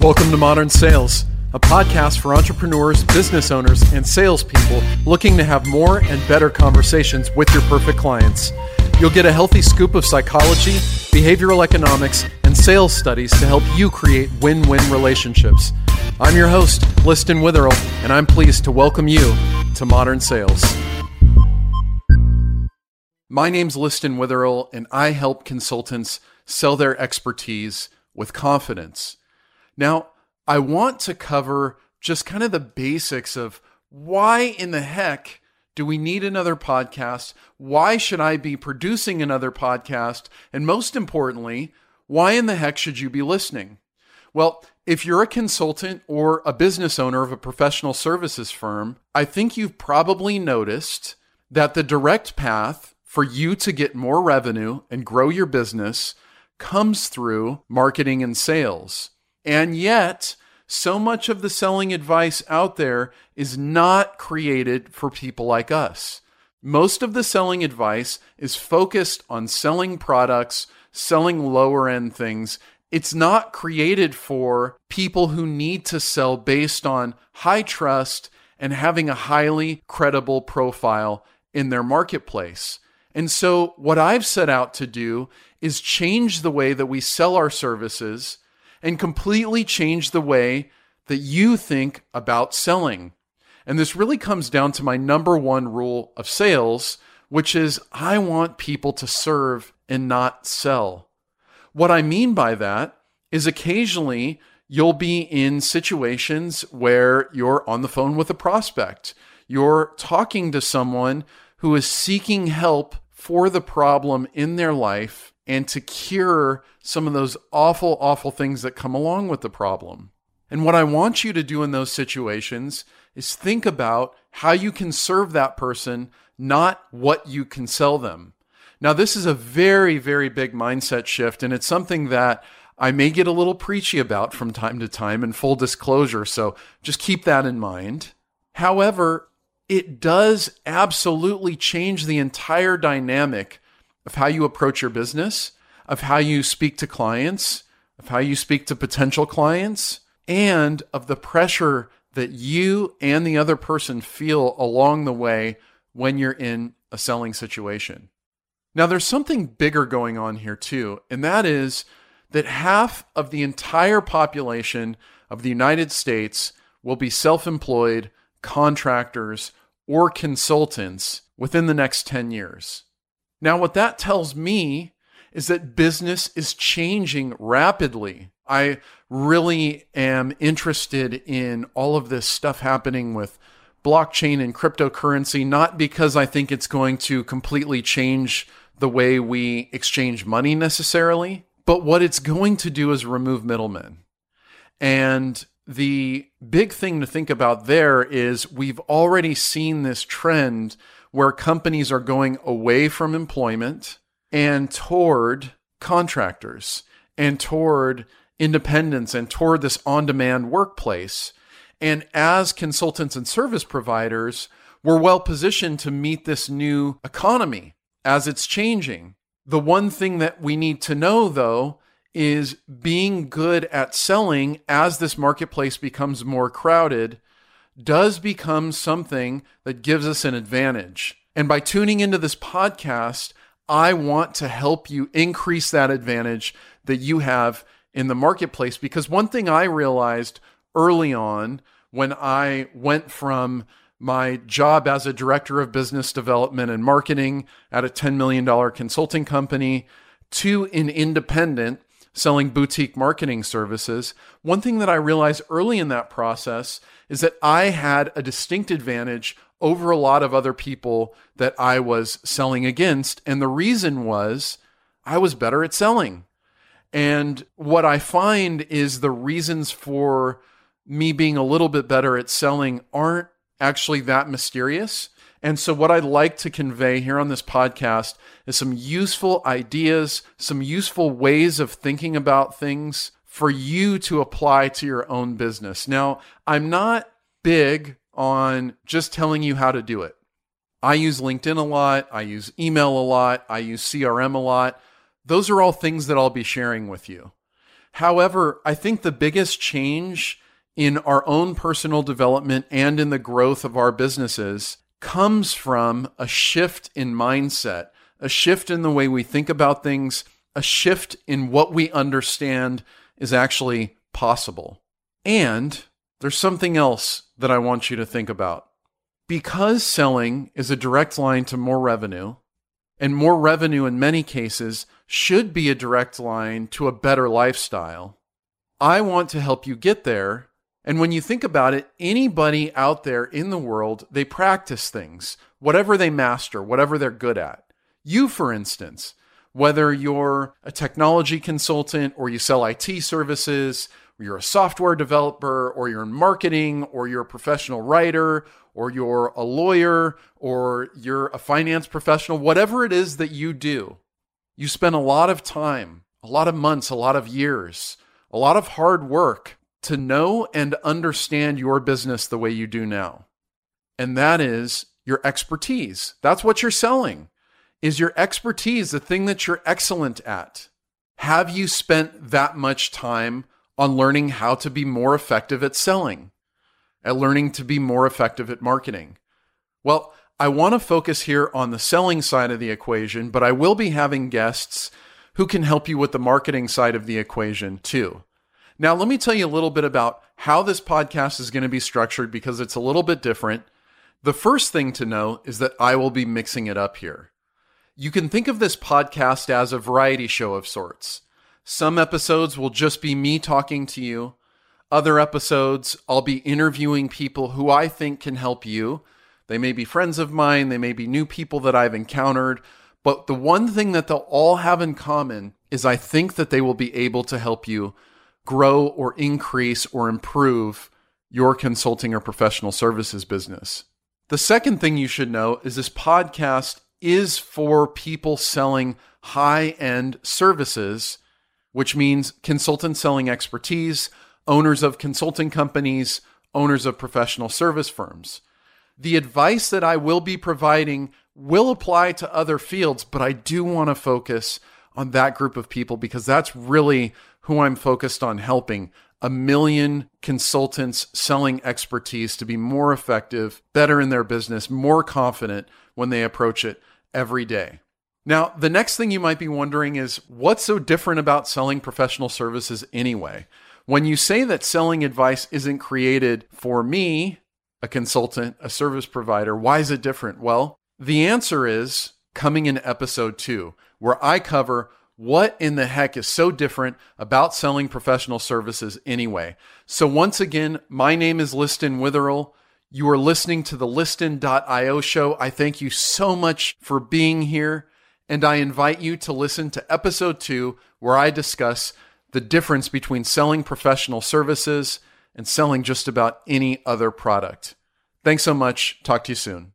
Welcome to Modern Sales, a podcast for entrepreneurs, business owners, and salespeople looking to have more and better conversations with your perfect clients. You'll get a healthy scoop of psychology, behavioral economics, and sales studies to help you create win win relationships. I'm your host, Liston Witherill, and I'm pleased to welcome you to Modern Sales. My name's Liston Witherill, and I help consultants sell their expertise with confidence. Now, I want to cover just kind of the basics of why in the heck do we need another podcast? Why should I be producing another podcast? And most importantly, why in the heck should you be listening? Well, if you're a consultant or a business owner of a professional services firm, I think you've probably noticed that the direct path for you to get more revenue and grow your business comes through marketing and sales. And yet, so much of the selling advice out there is not created for people like us. Most of the selling advice is focused on selling products, selling lower end things. It's not created for people who need to sell based on high trust and having a highly credible profile in their marketplace. And so, what I've set out to do is change the way that we sell our services and completely change the way that you think about selling. And this really comes down to my number one rule of sales, which is I want people to serve and not sell. What I mean by that is occasionally you'll be in situations where you're on the phone with a prospect, you're talking to someone who is seeking help for the problem in their life and to cure some of those awful, awful things that come along with the problem. And what I want you to do in those situations is think about how you can serve that person, not what you can sell them. Now, this is a very, very big mindset shift, and it's something that I may get a little preachy about from time to time, in full disclosure. So just keep that in mind. However, it does absolutely change the entire dynamic of how you approach your business, of how you speak to clients, of how you speak to potential clients, and of the pressure that you and the other person feel along the way when you're in a selling situation. Now, there's something bigger going on here, too, and that is that half of the entire population of the United States will be self employed contractors or consultants within the next 10 years. Now, what that tells me is that business is changing rapidly. I really am interested in all of this stuff happening with blockchain and cryptocurrency, not because I think it's going to completely change the way we exchange money necessarily, but what it's going to do is remove middlemen. And the big thing to think about there is we've already seen this trend where companies are going away from employment and toward contractors and toward independence and toward this on demand workplace. And as consultants and service providers, we're well positioned to meet this new economy as it's changing. The one thing that we need to know, though, is being good at selling as this marketplace becomes more crowded does become something that gives us an advantage. And by tuning into this podcast, I want to help you increase that advantage that you have in the marketplace. Because one thing I realized early on when I went from my job as a director of business development and marketing at a $10 million consulting company to an independent selling boutique marketing services, one thing that I realized early in that process is that I had a distinct advantage over a lot of other people that I was selling against. And the reason was I was better at selling. And what I find is the reasons for me being a little bit better at selling aren't actually that mysterious. And so, what I'd like to convey here on this podcast is some useful ideas, some useful ways of thinking about things for you to apply to your own business. Now, I'm not big on just telling you how to do it. I use LinkedIn a lot, I use email a lot, I use CRM a lot. Those are all things that I'll be sharing with you. However, I think the biggest change in our own personal development and in the growth of our businesses comes from a shift in mindset, a shift in the way we think about things, a shift in what we understand is actually possible. And there's something else that I want you to think about. Because selling is a direct line to more revenue, and more revenue in many cases should be a direct line to a better lifestyle, I want to help you get there. And when you think about it, anybody out there in the world, they practice things, whatever they master, whatever they're good at. You, for instance, whether you're a technology consultant or you sell IT services, or you're a software developer, or you're in marketing, or you're a professional writer, or you're a lawyer, or you're a finance professional, whatever it is that you do, you spend a lot of time, a lot of months, a lot of years, a lot of hard work to know and understand your business the way you do now. And that is your expertise. That's what you're selling. Is your expertise the thing that you're excellent at? Have you spent that much time on learning how to be more effective at selling, at learning to be more effective at marketing? Well, I want to focus here on the selling side of the equation, but I will be having guests who can help you with the marketing side of the equation too. Now, let me tell you a little bit about how this podcast is going to be structured because it's a little bit different. The first thing to know is that I will be mixing it up here. You can think of this podcast as a variety show of sorts. Some episodes will just be me talking to you. Other episodes, I'll be interviewing people who I think can help you. They may be friends of mine, they may be new people that I've encountered. But the one thing that they'll all have in common is I think that they will be able to help you grow or increase or improve your consulting or professional services business. The second thing you should know is this podcast is for people selling high end services, which means consultants selling expertise, owners of consulting companies, owners of professional service firms. The advice that I will be providing will apply to other fields, but I do want to focus on that group of people because that's really who I'm focused on helping a million consultants selling expertise to be more effective, better in their business, more confident when they approach it every day. Now, the next thing you might be wondering is what's so different about selling professional services anyway? When you say that selling advice isn't created for me, a consultant, a service provider, why is it different? Well, the answer is coming in episode two, where I cover what in the heck is so different about selling professional services anyway. So, once again, my name is Liston Witherill. You are listening to the Liston.io show. I thank you so much for being here. And I invite you to listen to episode two, where I discuss the difference between selling professional services and selling just about any other product. Thanks so much. Talk to you soon.